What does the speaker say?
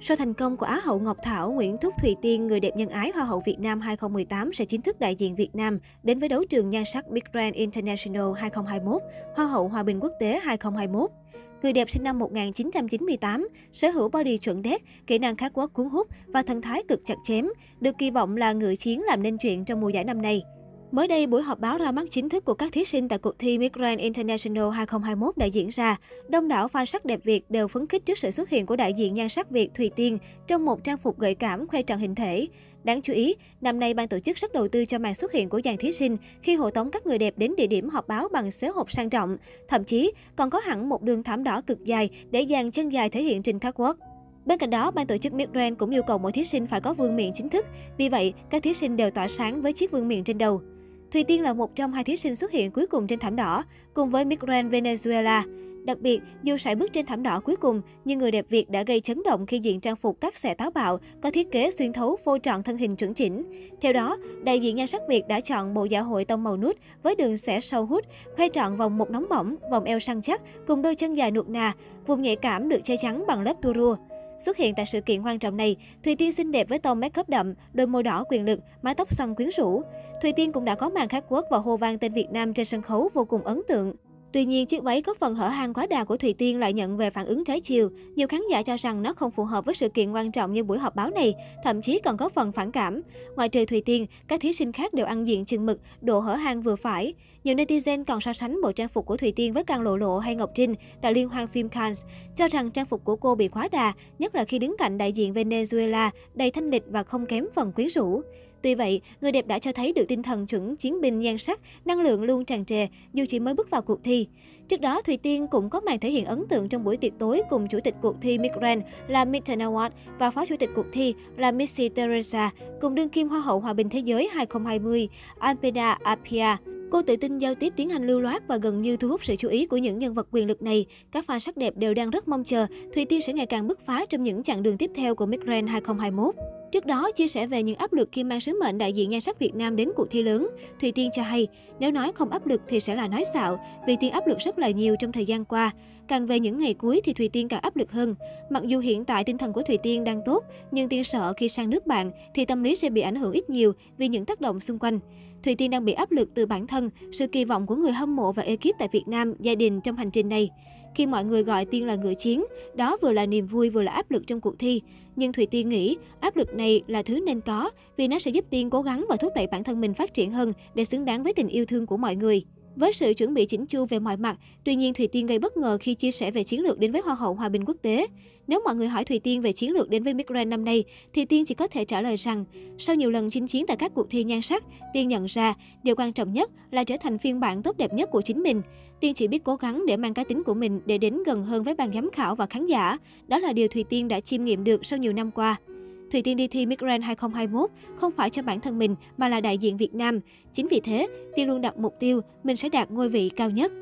Sau thành công của Á hậu Ngọc Thảo, Nguyễn Thúc Thùy Tiên, người đẹp nhân ái Hoa hậu Việt Nam 2018 sẽ chính thức đại diện Việt Nam đến với đấu trường nhan sắc Big Grand International 2021, Hoa hậu Hòa bình quốc tế 2021. Người đẹp sinh năm 1998, sở hữu body chuẩn đét, kỹ năng khát quốc cuốn hút và thần thái cực chặt chém, được kỳ vọng là ngự chiến làm nên chuyện trong mùa giải năm nay. Mới đây, buổi họp báo ra mắt chính thức của các thí sinh tại cuộc thi Miss Grand International 2021 đã diễn ra. Đông đảo fan sắc đẹp Việt đều phấn khích trước sự xuất hiện của đại diện nhan sắc Việt Thùy Tiên trong một trang phục gợi cảm khoe tròn hình thể. Đáng chú ý, năm nay ban tổ chức rất đầu tư cho màn xuất hiện của dàn thí sinh khi hộ tống các người đẹp đến địa điểm họp báo bằng xế hộp sang trọng. Thậm chí, còn có hẳn một đường thảm đỏ cực dài để dàn chân dài thể hiện trên catwalk. Bên cạnh đó, ban tổ chức Miss Grand cũng yêu cầu mỗi thí sinh phải có vương miện chính thức. Vì vậy, các thí sinh đều tỏa sáng với chiếc vương miện trên đầu. Thùy Tiên là một trong hai thí sinh xuất hiện cuối cùng trên thảm đỏ, cùng với Miss Venezuela. Đặc biệt, dù sải bước trên thảm đỏ cuối cùng, nhưng người đẹp Việt đã gây chấn động khi diện trang phục cắt xẻ táo bạo, có thiết kế xuyên thấu phô trọn thân hình chuẩn chỉnh. Theo đó, đại diện nhan sắc Việt đã chọn bộ dạ hội tông màu nút với đường xẻ sâu hút, khoe trọn vòng một nóng bỏng, vòng eo săn chắc cùng đôi chân dài nuột nà, vùng nhạy cảm được che chắn bằng lớp tua rua. Xuất hiện tại sự kiện quan trọng này, Thùy Tiên xinh đẹp với tông make up đậm, đôi môi đỏ quyền lực, mái tóc xoăn quyến rũ. Thùy Tiên cũng đã có màn khắc quốc và hô vang tên Việt Nam trên sân khấu vô cùng ấn tượng. Tuy nhiên, chiếc váy có phần hở hang quá đà của Thùy Tiên lại nhận về phản ứng trái chiều. Nhiều khán giả cho rằng nó không phù hợp với sự kiện quan trọng như buổi họp báo này, thậm chí còn có phần phản cảm. Ngoài trừ Thùy Tiên, các thí sinh khác đều ăn diện chừng mực, độ hở hang vừa phải. Nhiều netizen còn so sánh bộ trang phục của Thùy Tiên với Càng Lộ Lộ hay Ngọc Trinh tại liên hoan phim Cannes, cho rằng trang phục của cô bị quá đà, nhất là khi đứng cạnh đại diện Venezuela đầy thanh lịch và không kém phần quyến rũ. Tuy vậy, người đẹp đã cho thấy được tinh thần chuẩn chiến binh nhan sắc, năng lượng luôn tràn trề dù chỉ mới bước vào cuộc thi. Trước đó, Thùy Tiên cũng có màn thể hiện ấn tượng trong buổi tiệc tối cùng chủ tịch cuộc thi Miss Grand là Mitten Award và phó chủ tịch cuộc thi là Missy Teresa cùng đương kim Hoa hậu Hòa bình Thế giới 2020 Alpeda Apia. Cô tự tin giao tiếp tiếng Anh lưu loát và gần như thu hút sự chú ý của những nhân vật quyền lực này. Các fan sắc đẹp đều đang rất mong chờ Thùy Tiên sẽ ngày càng bứt phá trong những chặng đường tiếp theo của Miss Grand 2021. Trước đó, chia sẻ về những áp lực khi mang sứ mệnh đại diện nhan sắc Việt Nam đến cuộc thi lớn, Thùy Tiên cho hay, nếu nói không áp lực thì sẽ là nói xạo, vì Tiên áp lực rất là nhiều trong thời gian qua. Càng về những ngày cuối thì Thùy Tiên càng áp lực hơn. Mặc dù hiện tại tinh thần của Thùy Tiên đang tốt, nhưng Tiên sợ khi sang nước bạn thì tâm lý sẽ bị ảnh hưởng ít nhiều vì những tác động xung quanh. Thùy Tiên đang bị áp lực từ bản thân, sự kỳ vọng của người hâm mộ và ekip tại Việt Nam, gia đình trong hành trình này. Khi mọi người gọi Tiên là ngựa chiến, đó vừa là niềm vui vừa là áp lực trong cuộc thi. Nhưng Thùy Tiên nghĩ áp lực này là thứ nên có vì nó sẽ giúp Tiên cố gắng và thúc đẩy bản thân mình phát triển hơn để xứng đáng với tình yêu thương của mọi người. Với sự chuẩn bị chỉnh chu về mọi mặt, tuy nhiên Thùy Tiên gây bất ngờ khi chia sẻ về chiến lược đến với Hoa hậu Hòa bình quốc tế. Nếu mọi người hỏi Thùy Tiên về chiến lược đến với Miss Grand năm nay, thì Tiên chỉ có thể trả lời rằng, sau nhiều lần chinh chiến tại các cuộc thi nhan sắc, Tiên nhận ra điều quan trọng nhất là trở thành phiên bản tốt đẹp nhất của chính mình. Tiên chỉ biết cố gắng để mang cá tính của mình để đến gần hơn với ban giám khảo và khán giả. Đó là điều Thùy Tiên đã chiêm nghiệm được sau nhiều năm qua. Thùy Tiên đi thi Miss Grand 2021 không phải cho bản thân mình mà là đại diện Việt Nam. Chính vì thế, Tiên luôn đặt mục tiêu mình sẽ đạt ngôi vị cao nhất.